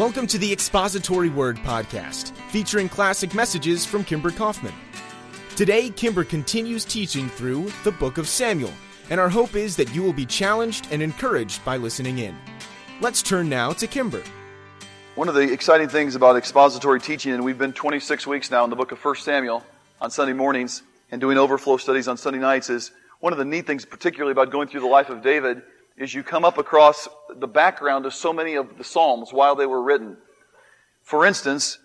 Welcome to the Expository Word Podcast, featuring classic messages from Kimber Kaufman. Today, Kimber continues teaching through the book of Samuel, and our hope is that you will be challenged and encouraged by listening in. Let's turn now to Kimber. One of the exciting things about expository teaching, and we've been 26 weeks now in the book of 1 Samuel on Sunday mornings and doing overflow studies on Sunday nights, is one of the neat things, particularly about going through the life of David, is you come up across the background of so many of the Psalms while they were written. For instance,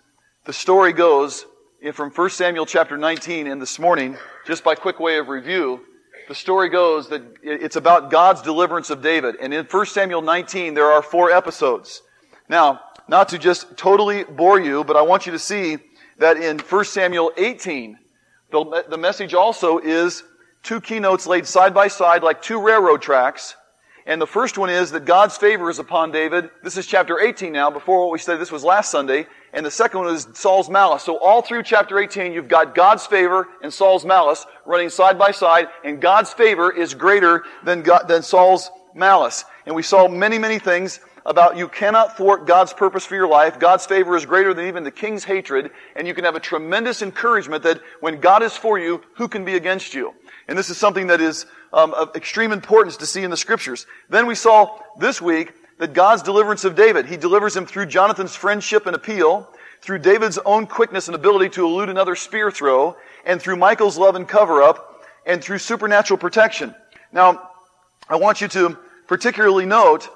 the story goes from 1 Samuel chapter 19 and this morning, just by quick way of review, the story goes that it's about God's deliverance of David. And in 1 Samuel 19, there are four episodes. Now, not to just totally bore you, but I want you to see that in 1 Samuel 18, the, the message also is two keynotes laid side by side like two railroad tracks and the first one is that God's favor is upon David. This is chapter 18 now, before what we said this was last Sunday. And the second one is Saul's malice. So all through chapter 18, you've got God's favor and Saul's malice running side by side, and God's favor is greater than, God, than Saul's malice. And we saw many, many things about you cannot thwart God's purpose for your life. God's favor is greater than even the king's hatred, and you can have a tremendous encouragement that when God is for you, who can be against you? And this is something that is um, of extreme importance to see in the scriptures. Then we saw this week that God's deliverance of David, he delivers him through Jonathan's friendship and appeal, through David's own quickness and ability to elude another spear throw, and through Michal's love and cover up, and through supernatural protection. Now, I want you to particularly note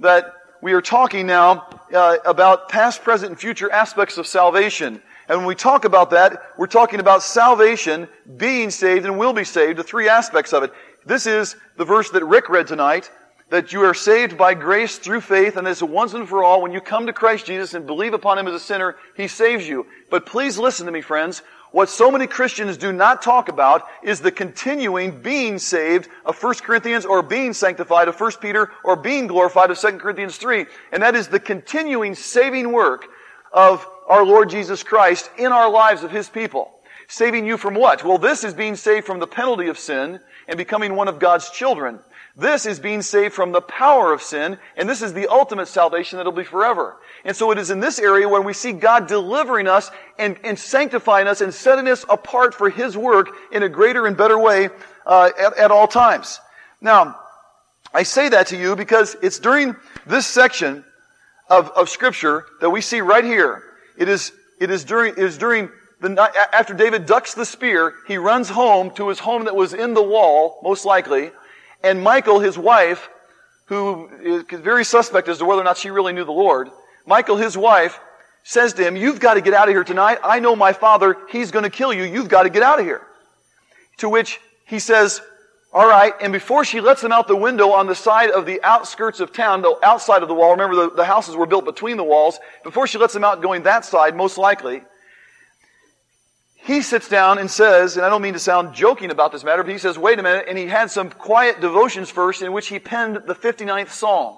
that we are talking now uh, about past, present, and future aspects of salvation. And when we talk about that, we're talking about salvation, being saved, and will be saved, the three aspects of it. This is the verse that Rick read tonight, that you are saved by grace through faith, and it's once and for all. When you come to Christ Jesus and believe upon Him as a sinner, He saves you. But please listen to me, friends. What so many Christians do not talk about is the continuing being saved of 1 Corinthians or being sanctified of 1 Peter or being glorified of 2 Corinthians 3. And that is the continuing saving work of our Lord Jesus Christ in our lives of His people. Saving you from what? Well, this is being saved from the penalty of sin and becoming one of God's children. This is being saved from the power of sin, and this is the ultimate salvation that'll be forever. And so it is in this area where we see God delivering us and, and sanctifying us and setting us apart for His work in a greater and better way uh, at, at all times. Now, I say that to you because it's during this section of, of Scripture that we see right here. It is, it is during, it is during the after David ducks the spear, he runs home to his home that was in the wall, most likely, and Michal, his wife, who is very suspect as to whether or not she really knew the Lord, Michal, his wife, says to him, You've got to get out of here tonight. I know my father. He's going to kill you. You've got to get out of here. To which he says, All right. And before she lets him out the window on the side of the outskirts of town, the outside of the wall, remember the, the houses were built between the walls, before she lets him out going that side, most likely, he sits down and says, and I don't mean to sound joking about this matter, but he says, wait a minute, and he had some quiet devotions first in which he penned the 59th Psalm.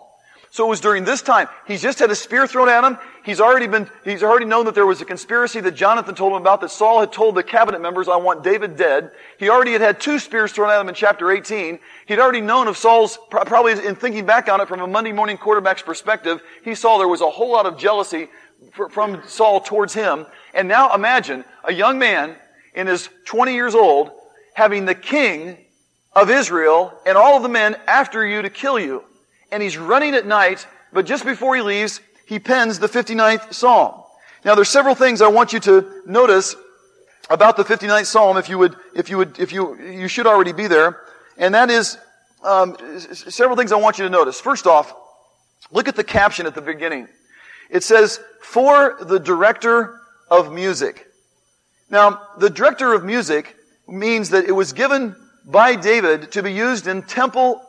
So it was during this time. He's just had a spear thrown at him. He's already been, he's already known that there was a conspiracy that Jonathan told him about, that Saul had told the cabinet members, I want David dead. He already had had two spears thrown at him in chapter 18. He'd already known of Saul's, probably in thinking back on it from a Monday morning quarterback's perspective, he saw there was a whole lot of jealousy from Saul towards him. And now imagine a young man in his 20 years old having the king of Israel and all of the men after you to kill you. And he's running at night, but just before he leaves, he pens the 59th Psalm. Now there's several things I want you to notice about the 59th Psalm if you would, if you would, if you, you should already be there. And that is, um, several things I want you to notice. First off, look at the caption at the beginning. It says, for the director of music. Now, the director of music means that it was given by David to be used in temple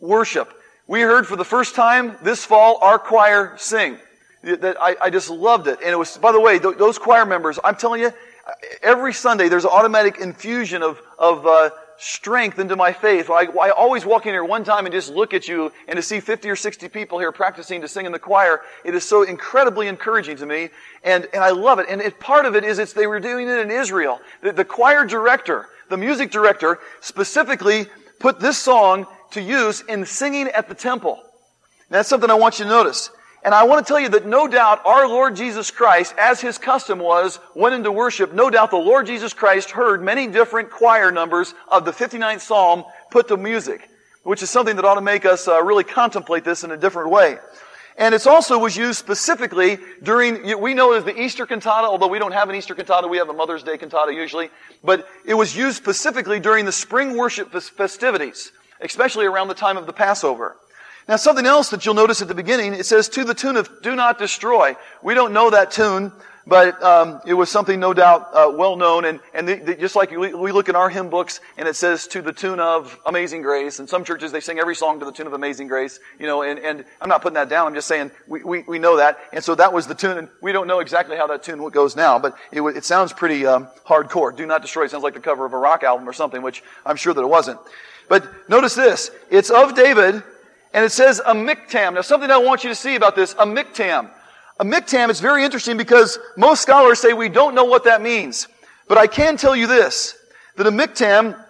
worship. We heard for the first time this fall our choir sing. That I, I just loved it. And it was, by the way, th- those choir members, I'm telling you, every Sunday there's an automatic infusion of, of uh, strength into my faith. I, always walk in here one time and just look at you and to see 50 or 60 people here practicing to sing in the choir, it is so incredibly encouraging to me. And, and I love it. And it, part of it is it's, they were doing it in Israel. The, the choir director, the music director, specifically put this song to use in singing at the temple. And that's something I want you to notice. And I want to tell you that no doubt our Lord Jesus Christ, as his custom was, went into worship. No doubt the Lord Jesus Christ heard many different choir numbers of the 59th Psalm put to music, which is something that ought to make us uh, really contemplate this in a different way. And it also was used specifically during, we know as the Easter cantata, although we don't have an Easter cantata, we have a Mother's Day cantata usually, but it was used specifically during the spring worship festivities, especially around the time of the Passover. Now something else that you'll notice at the beginning, it says to the tune of do not destroy. We don't know that tune, but um, it was something no doubt uh, well known. And, and the, the, just like we, we look in our hymn books and it says to the tune of Amazing Grace, and some churches they sing every song to the tune of Amazing Grace, you know, and, and I'm not putting that down, I'm just saying we, we, we know that. And so that was the tune, and we don't know exactly how that tune goes now, but it, it sounds pretty um, hardcore. Do not destroy sounds like the cover of a rock album or something, which I'm sure that it wasn't. But notice this, it's of David, and it says a miktam. Now something I want you to see about this, a miktam. A miktam is very interesting because most scholars say we don't know what that means. But I can tell you this, that a miktam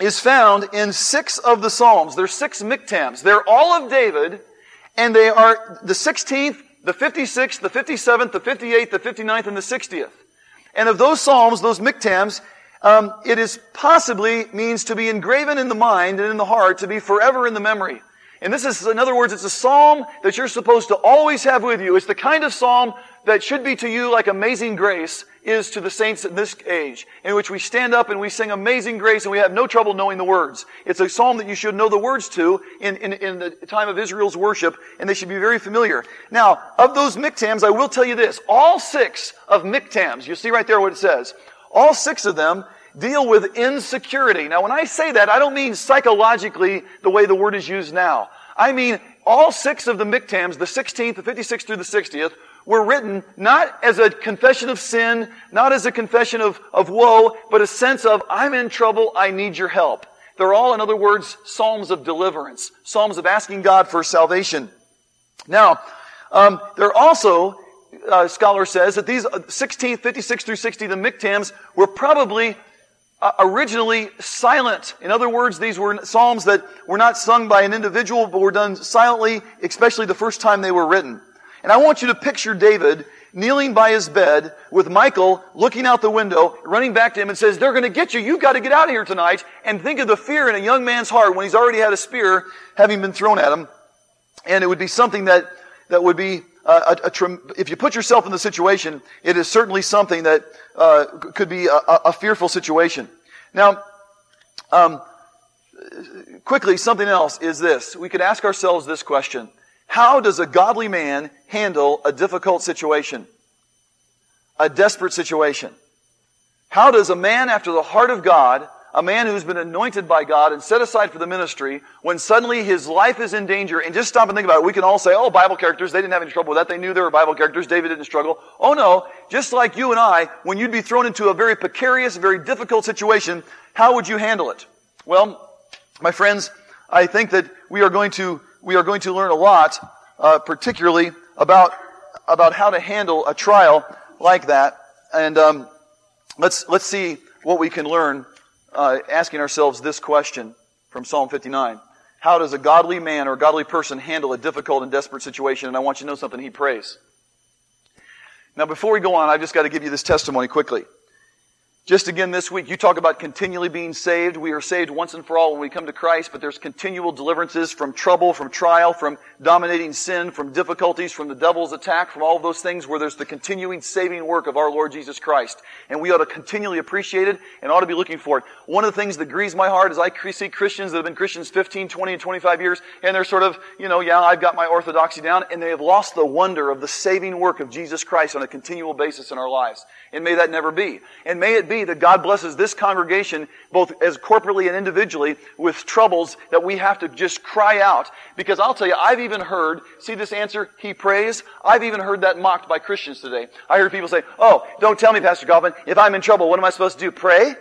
is found in six of the Psalms. There's six miktams. They're all of David, and they are the 16th, the 56th, the 57th, the 58th, the 59th, and the 60th. And of those Psalms, those miktams, um, it is possibly means to be engraven in the mind and in the heart, to be forever in the memory. And this is, in other words, it's a psalm that you're supposed to always have with you. It's the kind of psalm that should be to you like amazing grace is to the saints in this age, in which we stand up and we sing amazing grace and we have no trouble knowing the words. It's a psalm that you should know the words to in, in, in the time of Israel's worship, and they should be very familiar. Now, of those miktams, I will tell you this. All six of miktams, you see right there what it says. All six of them deal with insecurity. Now, when I say that, I don't mean psychologically the way the word is used now. I mean all six of the miktams, the 16th, the 56th through the 60th, were written not as a confession of sin, not as a confession of, of woe, but a sense of, I'm in trouble, I need your help. They're all, in other words, psalms of deliverance, psalms of asking God for salvation. Now, um, they're also, uh, scholar says that these 16th, 56 through 60, the miktams, were probably originally silent. In other words, these were psalms that were not sung by an individual, but were done silently, especially the first time they were written. And I want you to picture David kneeling by his bed with Michal looking out the window, running back to him and says, they're going to get you. You've got to get out of here tonight. And think of the fear in a young man's heart when he's already had a spear having been thrown at him. And it would be something that, that would be a, a, if you put yourself in the situation, it is certainly something that uh, could be a, a, fearful situation. Now, um, quickly, something else is this. We could ask ourselves this question. How does a godly man handle a difficult situation? A desperate situation? How does a man after the heart of God a man who's been anointed by God and set aside for the ministry, when suddenly his life is in danger, and just stop and think about it. We can all say, oh, Bible characters, they didn't have any trouble with that. They knew they were Bible characters. David didn't struggle. Oh no, just like you and I, when you'd be thrown into a very precarious, very difficult situation, how would you handle it? Well, my friends, I think that we are going to, we are going to learn a lot, uh, particularly about, about how to handle a trial like that. And, um, let's, let's see what we can learn uh, asking ourselves this question from Psalm 59. How does a godly man or a godly person handle a difficult and desperate situation? And I want you to know something. He prays. Now, before we go on, I've just got to give you this testimony quickly. Just again this week, you talk about continually being saved. We are saved once and for all when we come to Christ, but there's continual deliverances from trouble, from trial, from dominating sin, from difficulties, from the devil's attack, from all of those things where there's the continuing saving work of our Lord Jesus Christ. And we ought to continually appreciate it and ought to be looking for it. One of the things that grieves my heart is I see Christians that have been Christians 15, 20, and 25 years, and they're sort of, you know, yeah, I've got my orthodoxy down, and they have lost the wonder of the saving work of Jesus Christ on a continual basis in our lives. And may that never be. And may it be that God blesses this congregation, both as corporately and individually, with troubles that we have to just cry out. Because I'll tell you, I've even heard, see this answer, he prays? I've even heard that mocked by Christians today. I heard people say, oh, don't tell me, Pastor Kaufman, if I'm in trouble, what am I supposed to do? Pray?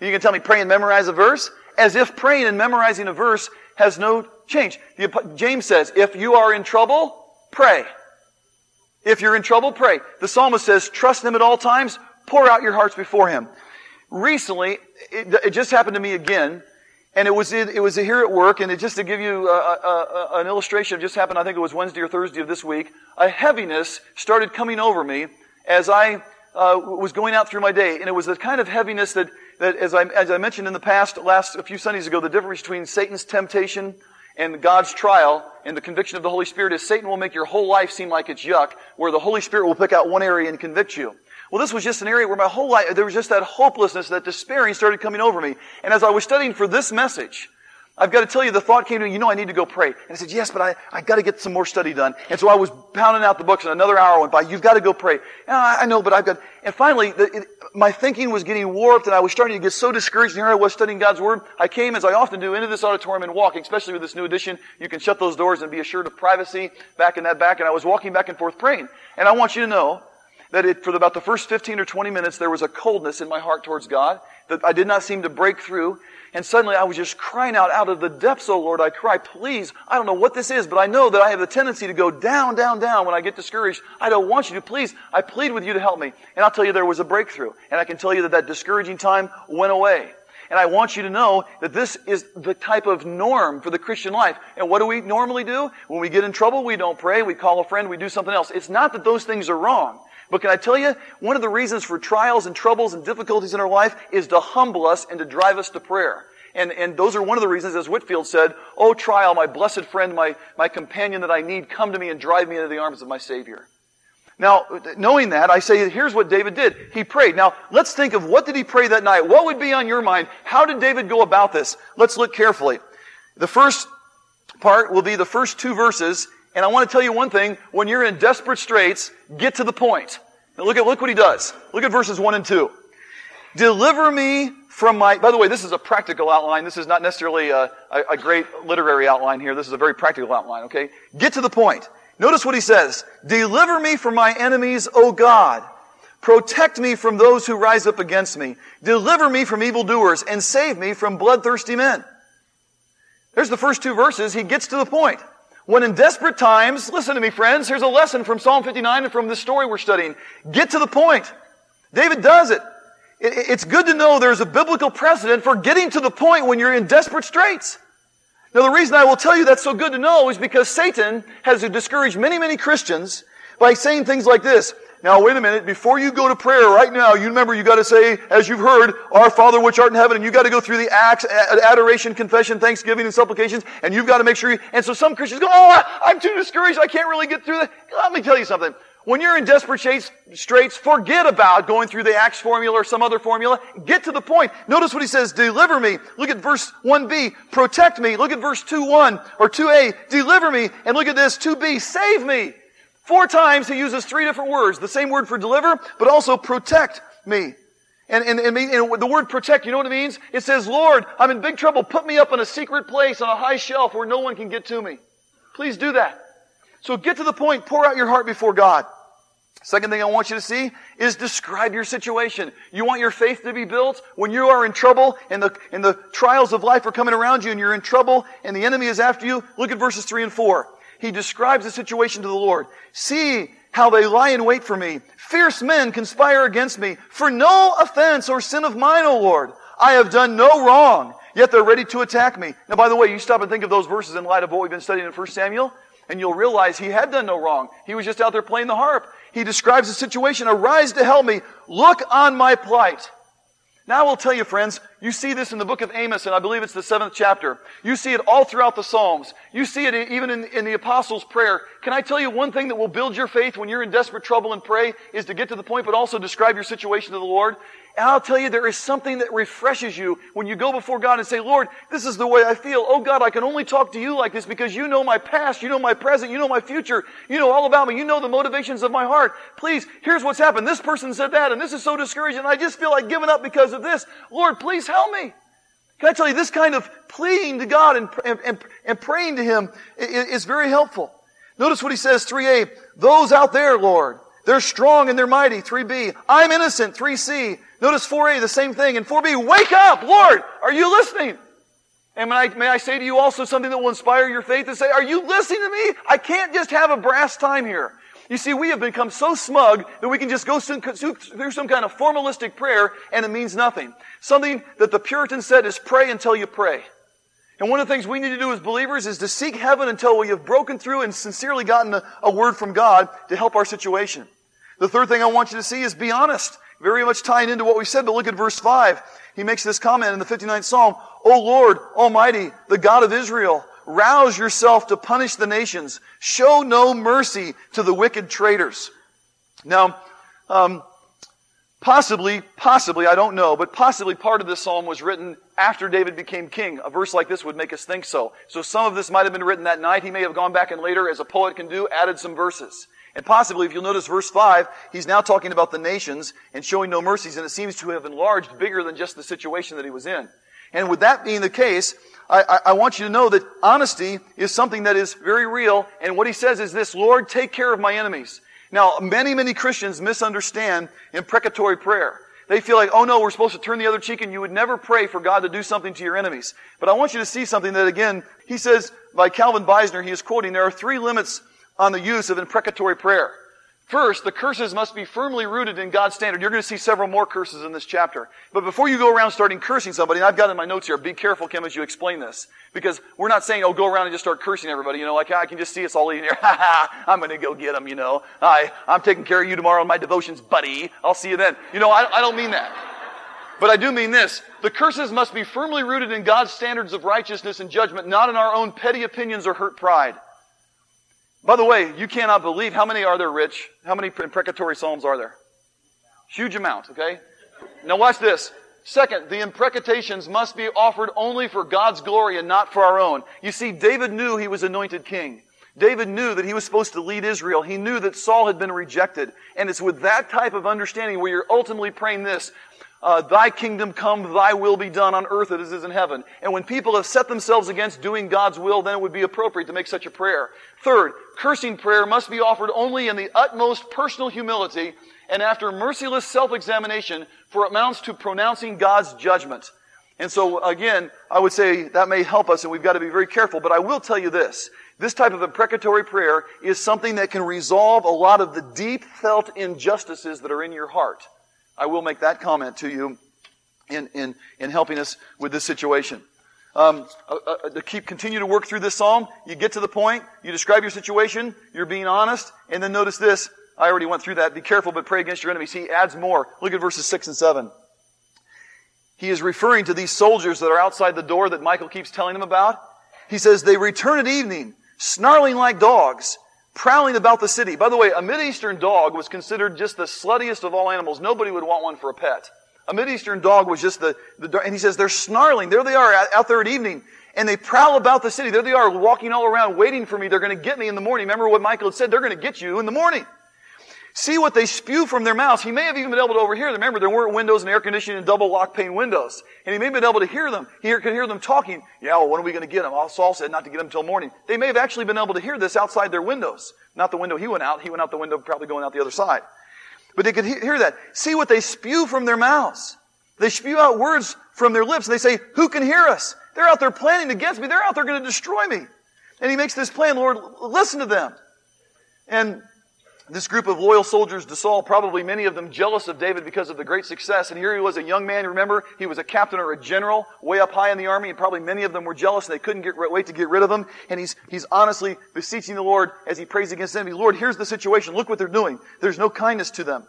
You can tell me pray and memorize a verse? As if praying and memorizing a verse has no change. James says, if you are in trouble, pray. If you're in trouble, pray. The psalmist says, trust him at all times, pour out your hearts before him. Recently, it, it just happened to me again. And it was, it was here at work, and it, just to give you a, a, a, an illustration, it just happened, I think it was Wednesday or Thursday of this week, a heaviness started coming over me as I uh, was going out through my day. And it was the kind of heaviness that, that as, I, as I mentioned in the past, last a few Sundays ago, the difference between Satan's temptation and God's trial and the conviction of the Holy Spirit is Satan will make your whole life seem like it's yuck, where the Holy Spirit will pick out one area and convict you. Well, this was just an area where my whole life, there was just that hopelessness, that despairing started coming over me. And as I was studying for this message, I've got to tell you, the thought came to me, you know, I need to go pray. And I said, yes, but I, I got to get some more study done. And so I was pounding out the books and another hour went by. You've got to go pray. And I, I know, but I've got, and finally, the, it, my thinking was getting warped and I was starting to get so discouraged. And here I was studying God's Word. I came, as I often do, into this auditorium and walking, especially with this new edition. You can shut those doors and be assured of privacy back in that back. And I was walking back and forth praying. And I want you to know that it, for about the first 15 or 20 minutes, there was a coldness in my heart towards God that I did not seem to break through. And suddenly I was just crying out, out of the depths, oh Lord, I cry, please, I don't know what this is, but I know that I have the tendency to go down, down, down when I get discouraged. I don't want you to, please, I plead with you to help me. And I'll tell you there was a breakthrough. And I can tell you that that discouraging time went away. And I want you to know that this is the type of norm for the Christian life. And what do we normally do? When we get in trouble, we don't pray, we call a friend, we do something else. It's not that those things are wrong. But can I tell you, one of the reasons for trials and troubles and difficulties in our life is to humble us and to drive us to prayer. And, and those are one of the reasons, as Whitefield said, Oh, trial, my blessed friend, my, my companion that I need, come to me and drive me into the arms of my Savior. Now, knowing that, I say, here's what David did. He prayed. Now, let's think of what did he pray that night? What would be on your mind? How did David go about this? Let's look carefully. The first part will be the first two verses and I want to tell you one thing. When you're in desperate straits, get to the point. Now look at, look what he does. Look at verses 1 and 2. Deliver me from my, by the way, this is a practical outline. This is not necessarily a, a, a great literary outline here. This is a very practical outline, okay? Get to the point. Notice what he says. Deliver me from my enemies, O God. Protect me from those who rise up against me. Deliver me from evildoers and save me from bloodthirsty men. There's the first two verses. He gets to the point. When in desperate times, listen to me friends, here's a lesson from Psalm 59 and from this story we're studying. Get to the point. David does it. It's good to know there's a biblical precedent for getting to the point when you're in desperate straits. Now the reason I will tell you that's so good to know is because Satan has discouraged many, many Christians by saying things like this. Now, wait a minute. Before you go to prayer right now, you remember you got to say, as you've heard, Our Father which art in heaven, and you got to go through the acts, adoration, confession, thanksgiving, and supplications, and you've got to make sure you, and so some Christians go, oh, I'm too discouraged. I can't really get through that. Let me tell you something. When you're in desperate straits, forget about going through the Acts formula or some other formula. Get to the point. Notice what he says, deliver me. Look at verse 1b, protect me. Look at verse 2.1 or 2a, deliver me. And look at this, 2b, save me. Four times he uses three different words. The same word for deliver, but also protect me. And, and, and, and, the word protect, you know what it means? It says, Lord, I'm in big trouble. Put me up in a secret place on a high shelf where no one can get to me. Please do that. So get to the point. Pour out your heart before God. Second thing I want you to see is describe your situation. You want your faith to be built when you are in trouble and the, and the trials of life are coming around you and you're in trouble and the enemy is after you. Look at verses three and four he describes the situation to the Lord. See how they lie in wait for me. Fierce men conspire against me for no offense or sin of mine, O Lord. I have done no wrong, yet they're ready to attack me. Now, by the way, you stop and think of those verses in light of what we've been studying in 1 Samuel, and you'll realize he had done no wrong. He was just out there playing the harp. He describes the situation. Arise to help me. Look on my plight. Now I will tell you, friends, you see this in the book of Amos, and I believe it's the seventh chapter. You see it all throughout the Psalms. You see it even in, in, the Apostles' prayer. Can I tell you one thing that will build your faith when you're in desperate trouble and pray is to get to the point, but also describe your situation to the Lord? And I'll tell you, there is something that refreshes you when you go before God and say, Lord, this is the way I feel. Oh God, I can only talk to you like this because you know my past, you know my present, you know my future, you know all about me, you know the motivations of my heart. Please, here's what's happened. This person said that, and this is so discouraging, I just feel like giving up because of this. Lord, please help me. Can I tell you, this kind of pleading to God and, and, and praying to Him is very helpful. Notice what he says, 3a, those out there, Lord, they're strong and they're mighty. 3b, I'm innocent. 3c, Notice 4a, the same thing. And 4b, wake up, Lord, are you listening? And may I, may I say to you also something that will inspire your faith and say, are you listening to me? I can't just have a brass time here. You see, we have become so smug that we can just go through some kind of formalistic prayer and it means nothing. Something that the Puritans said is pray until you pray. And one of the things we need to do as believers is to seek heaven until we have broken through and sincerely gotten a, a word from God to help our situation. The third thing I want you to see is be honest. Very much tying into what we said, but look at verse 5. He makes this comment in the 59th Psalm, O Lord Almighty, the God of Israel, rouse yourself to punish the nations. Show no mercy to the wicked traitors. Now, um, Possibly, possibly, I don't know, but possibly part of this psalm was written after David became king. A verse like this would make us think so. So some of this might have been written that night. He may have gone back and later, as a poet can do, added some verses. And possibly, if you'll notice verse 5, he's now talking about the nations and showing no mercies, and it seems to have enlarged bigger than just the situation that he was in. And with that being the case, I, I, I, want you to know that honesty is something that is very real, and what he says is this, Lord, take care of my enemies. Now, many, many Christians misunderstand imprecatory prayer. They feel like, oh no, we're supposed to turn the other cheek and you would never pray for God to do something to your enemies. But I want you to see something that again, he says by Calvin Beisner, he is quoting, there are three limits on the use of imprecatory prayer. First, the curses must be firmly rooted in God's standard. You're going to see several more curses in this chapter. But before you go around starting cursing somebody, and I've got in my notes here, be careful, Kim, as you explain this. Because we're not saying, oh, go around and just start cursing everybody. You know, like, I can just see us all eating here. Ha ha, I'm going to go get them, you know. I, I'm taking care of you tomorrow in my devotions, buddy. I'll see you then. You know, I, I don't mean that. But I do mean this. The curses must be firmly rooted in God's standards of righteousness and judgment, not in our own petty opinions or hurt pride. By the way, you cannot believe how many are there, Rich? How many imprecatory psalms are there? Huge amount, okay? Now watch this. Second, the imprecations must be offered only for God's glory and not for our own. You see, David knew he was anointed king. David knew that he was supposed to lead Israel. He knew that Saul had been rejected. And it's with that type of understanding where you're ultimately praying this, uh, thy kingdom come, thy will be done on earth as it is in heaven. And when people have set themselves against doing God's will, then it would be appropriate to make such a prayer. Third, cursing prayer must be offered only in the utmost personal humility and after merciless self-examination, for it amounts to pronouncing God's judgment. And so again, I would say that may help us and we've got to be very careful, but I will tell you this. This type of imprecatory prayer is something that can resolve a lot of the deep felt injustices that are in your heart. I will make that comment to you in, in, in helping us with this situation. Um, uh, uh, to keep continue to work through this psalm, you get to the point, you describe your situation, you're being honest, and then notice this. I already went through that. Be careful, but pray against your enemies. He adds more. Look at verses six and seven. He is referring to these soldiers that are outside the door that Michal keeps telling him about. He says, they return at evening, snarling like dogs, prowling about the city. By the way, a Mideastern dog was considered just the sluttiest of all animals. Nobody would want one for a pet. A Mideastern dog was just the, the, and he says they're snarling. There they are out there at evening. And they prowl about the city. There they are walking all around waiting for me. They're going to get me in the morning. Remember what Michal had said? They're going to get you in the morning. See what they spew from their mouths. He may have even been able to overhear them. Remember, there weren't windows and air conditioning and double lock pane windows. And he may have been able to hear them. He could hear them talking. Yeah, well, when are we going to get them? Well, Saul said not to get them until morning. They may have actually been able to hear this outside their windows. Not the window he went out. He went out the window probably going out the other side. But they could hear that. See what they spew from their mouths. They spew out words from their lips and they say, who can hear us? They're out there planning against me. They're out there going to destroy me. And he makes this plan, Lord, listen to them. And this group of loyal soldiers to Saul, probably many of them jealous of David because of the great success. And here he was a young man, remember? He was a captain or a general way up high in the army, and probably many of them were jealous and they couldn't get, wait to get rid of him. And he's, he's honestly beseeching the Lord as he prays against them. Lord, here's the situation. Look what they're doing. There's no kindness to them.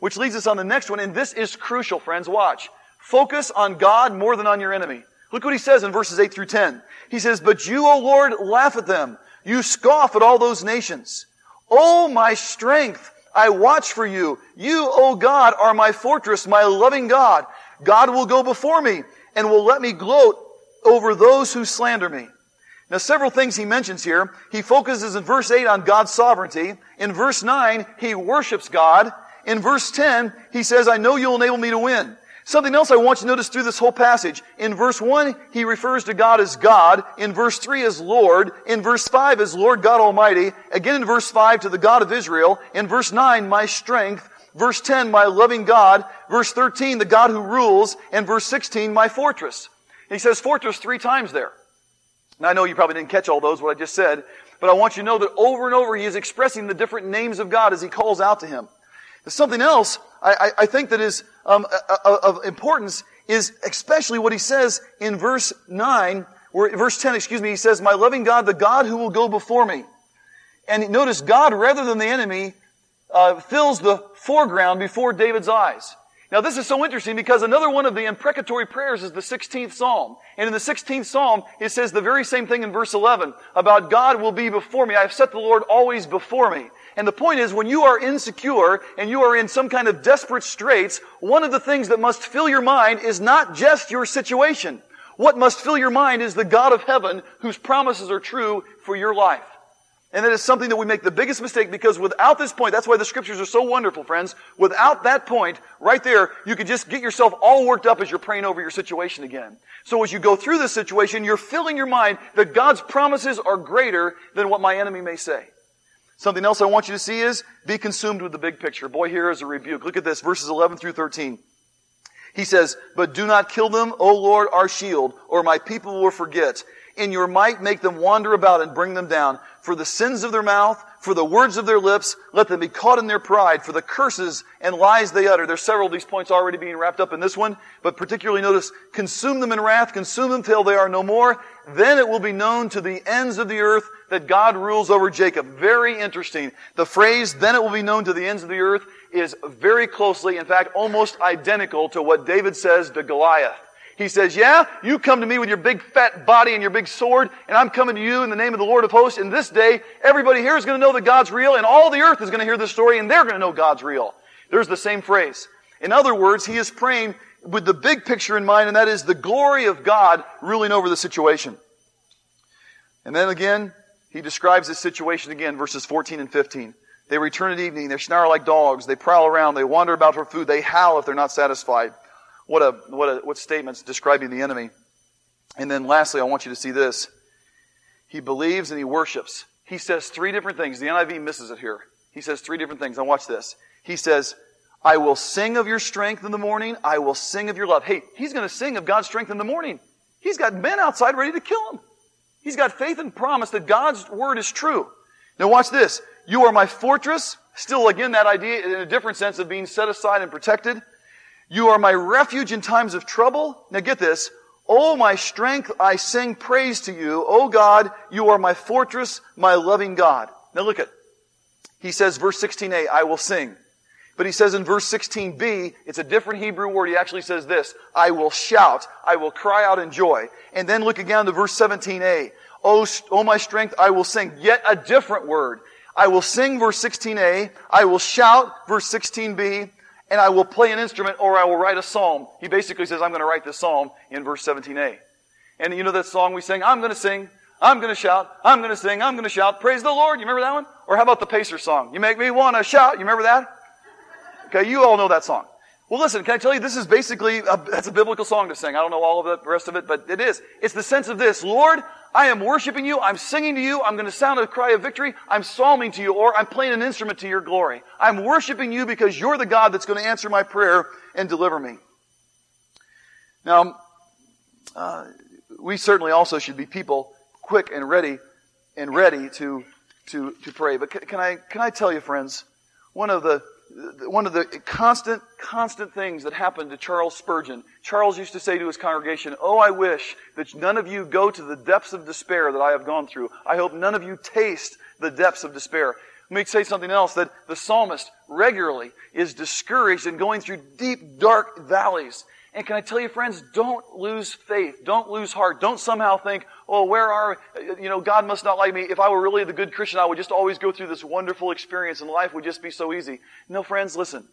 Which leads us on the next one, and this is crucial, friends. Watch. Focus on God more than on your enemy. Look what he says in verses 8 through 10. He says, But you, O Lord, laugh at them. You scoff at all those nations. O my strength, I watch for you. You, O God, are my fortress, my loving God. God will go before me and will let me gloat over those who slander me. Now, several things he mentions here. He focuses in verse 8 on God's sovereignty. In verse 9, he worships God. In verse 10, he says, I know you'll enable me to win. Something else I want you to notice through this whole passage. In verse 1, he refers to God as God. In verse 3 as Lord. In verse 5 as Lord God Almighty. Again in verse 5 to the God of Israel. In verse 9, my strength. Verse 10, my loving God. Verse 13, the God who rules. And verse 16, my fortress. He says fortress three times there. Now I know you probably didn't catch all those, what I just said, but I want you to know that over and over he is expressing the different names of God as he calls out to him. There's Something else I, I think that is um, of importance is especially what he says in verse 9 Where, verse 10, excuse me, he says, My loving God, the God who will go before me. And notice God, rather than the enemy, uh, fills the foreground before David's eyes. Now this is so interesting because another one of the imprecatory prayers is the 16th Psalm. And in the 16th Psalm, it says the very same thing in verse 11 about God will be before me. I have set the Lord always before me. And the point is, when you are insecure and you are in some kind of desperate straits, one of the things that must fill your mind is not just your situation. What must fill your mind is the God of heaven whose promises are true for your life. And that is something that we make the biggest mistake because without this point, that's why the scriptures are so wonderful, friends. Without that point, right there, you could just get yourself all worked up as you're praying over your situation again. So as you go through this situation, you're filling your mind that God's promises are greater than what my enemy may say. Something else I want you to see is be consumed with the big picture. Boy, here is a rebuke. Look at this, verses 11 through 13. He says, But do not kill them, O Lord, our shield, or my people will forget. In your might make them wander about and bring them down. For the sins of their mouth, for the words of their lips, let them be caught in their pride, for the curses and lies they utter. There's several of these points already being wrapped up in this one, but particularly notice, consume them in wrath, consume them till they are no more. Then it will be known to the ends of the earth that God rules over Jacob. Very interesting. The phrase, then it will be known to the ends of the earth, is very closely, in fact, almost identical to what David says to Goliath. He says, yeah, you come to me with your big fat body and your big sword, and I'm coming to you in the name of the Lord of hosts. And this day, everybody here is going to know that God's real, and all the earth is going to hear this story, and they're going to know God's real. There's the same phrase. In other words, he is praying with the big picture in mind, and that is the glory of God ruling over the situation. And then again, he describes this situation again, verses 14 and 15. They return at evening, they snarl like dogs, they prowl around, they wander about for food, they howl if they're not satisfied. What a, what a, what statements describing the enemy. And then lastly, I want you to see this. He believes and he worships. He says three different things. The NIV misses it here. He says three different things. Now watch this. He says, I will sing of your strength in the morning. I will sing of your love. Hey, he's going to sing of God's strength in the morning. He's got men outside ready to kill him. He's got faith and promise that God's word is true. Now watch this. You are my fortress. Still again that idea in a different sense of being set aside and protected. You are my refuge in times of trouble. Now get this. Oh, my strength, I sing praise to you. Oh God, you are my fortress, my loving God. Now look at, he says, verse 16a, I will sing. But he says in verse 16b, it's a different Hebrew word. He actually says this, I will shout, I will cry out in joy. And then look again to verse 17a. Oh, oh my strength, I will sing. Yet a different word. I will sing, verse 16a. I will shout, verse 16b and I will play an instrument or I will write a psalm. He basically says, I'm going to write this psalm in verse 17a. And you know that song we sing, I'm going to sing, I'm going to shout, I'm going to sing, I'm going to shout, praise the Lord. You remember that one? Or how about the Pacer song? You make me want to shout. You remember that? Okay, you all know that song. Well, listen, can I tell you, this is basically, a, that's a biblical song to sing. I don't know all of the rest of it, but it is. It's the sense of this, Lord, I am worshiping you. I'm singing to you. I'm going to sound a cry of victory. I'm psalming to you, or I'm playing an instrument to your glory. I'm worshiping you because you're the God that's going to answer my prayer and deliver me. Now, uh, we certainly also should be people quick and ready and ready to to to pray. But can, can I can I tell you, friends, one of the one of the constant, constant things that happened to Charles Spurgeon. Charles used to say to his congregation, Oh, I wish that none of you go to the depths of despair that I have gone through. I hope none of you taste the depths of despair. Let me say something else that the psalmist regularly is discouraged and going through deep, dark valleys. And can I tell you, friends, don't lose faith. Don't lose heart. Don't somehow think, oh, where are, you know, God must not like me. If I were really the good Christian, I would just always go through this wonderful experience and life would just be so easy. No, friends, listen.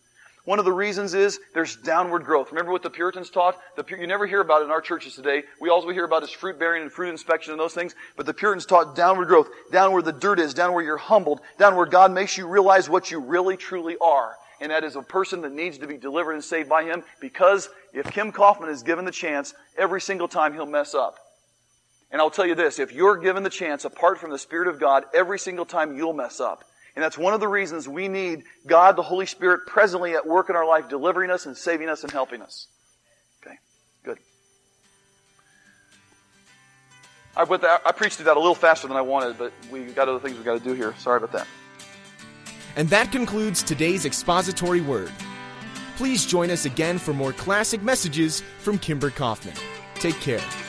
One of the reasons is there's downward growth. Remember what the Puritans taught? The, you never hear about it in our churches today. We always hear about is fruit bearing and fruit inspection and those things. But the Puritans taught downward growth, down where the dirt is, down where you're humbled, down where God makes you realize what you really truly are and that is a person that needs to be delivered and saved by Him because if Kim Kaufman is given the chance, every single time he'll mess up. And I'll tell you this, if you're given the chance apart from the Spirit of God, every single time you'll mess up. And that's one of the reasons we need God, the Holy Spirit, presently at work in our life, delivering us and saving us and helping us. Okay, good. I, that, I preached through that a little faster than I wanted, but we've got other things we've got to do here. Sorry about that. And that concludes today's expository word. Please join us again for more classic messages from Kimber Kaufman. Take care.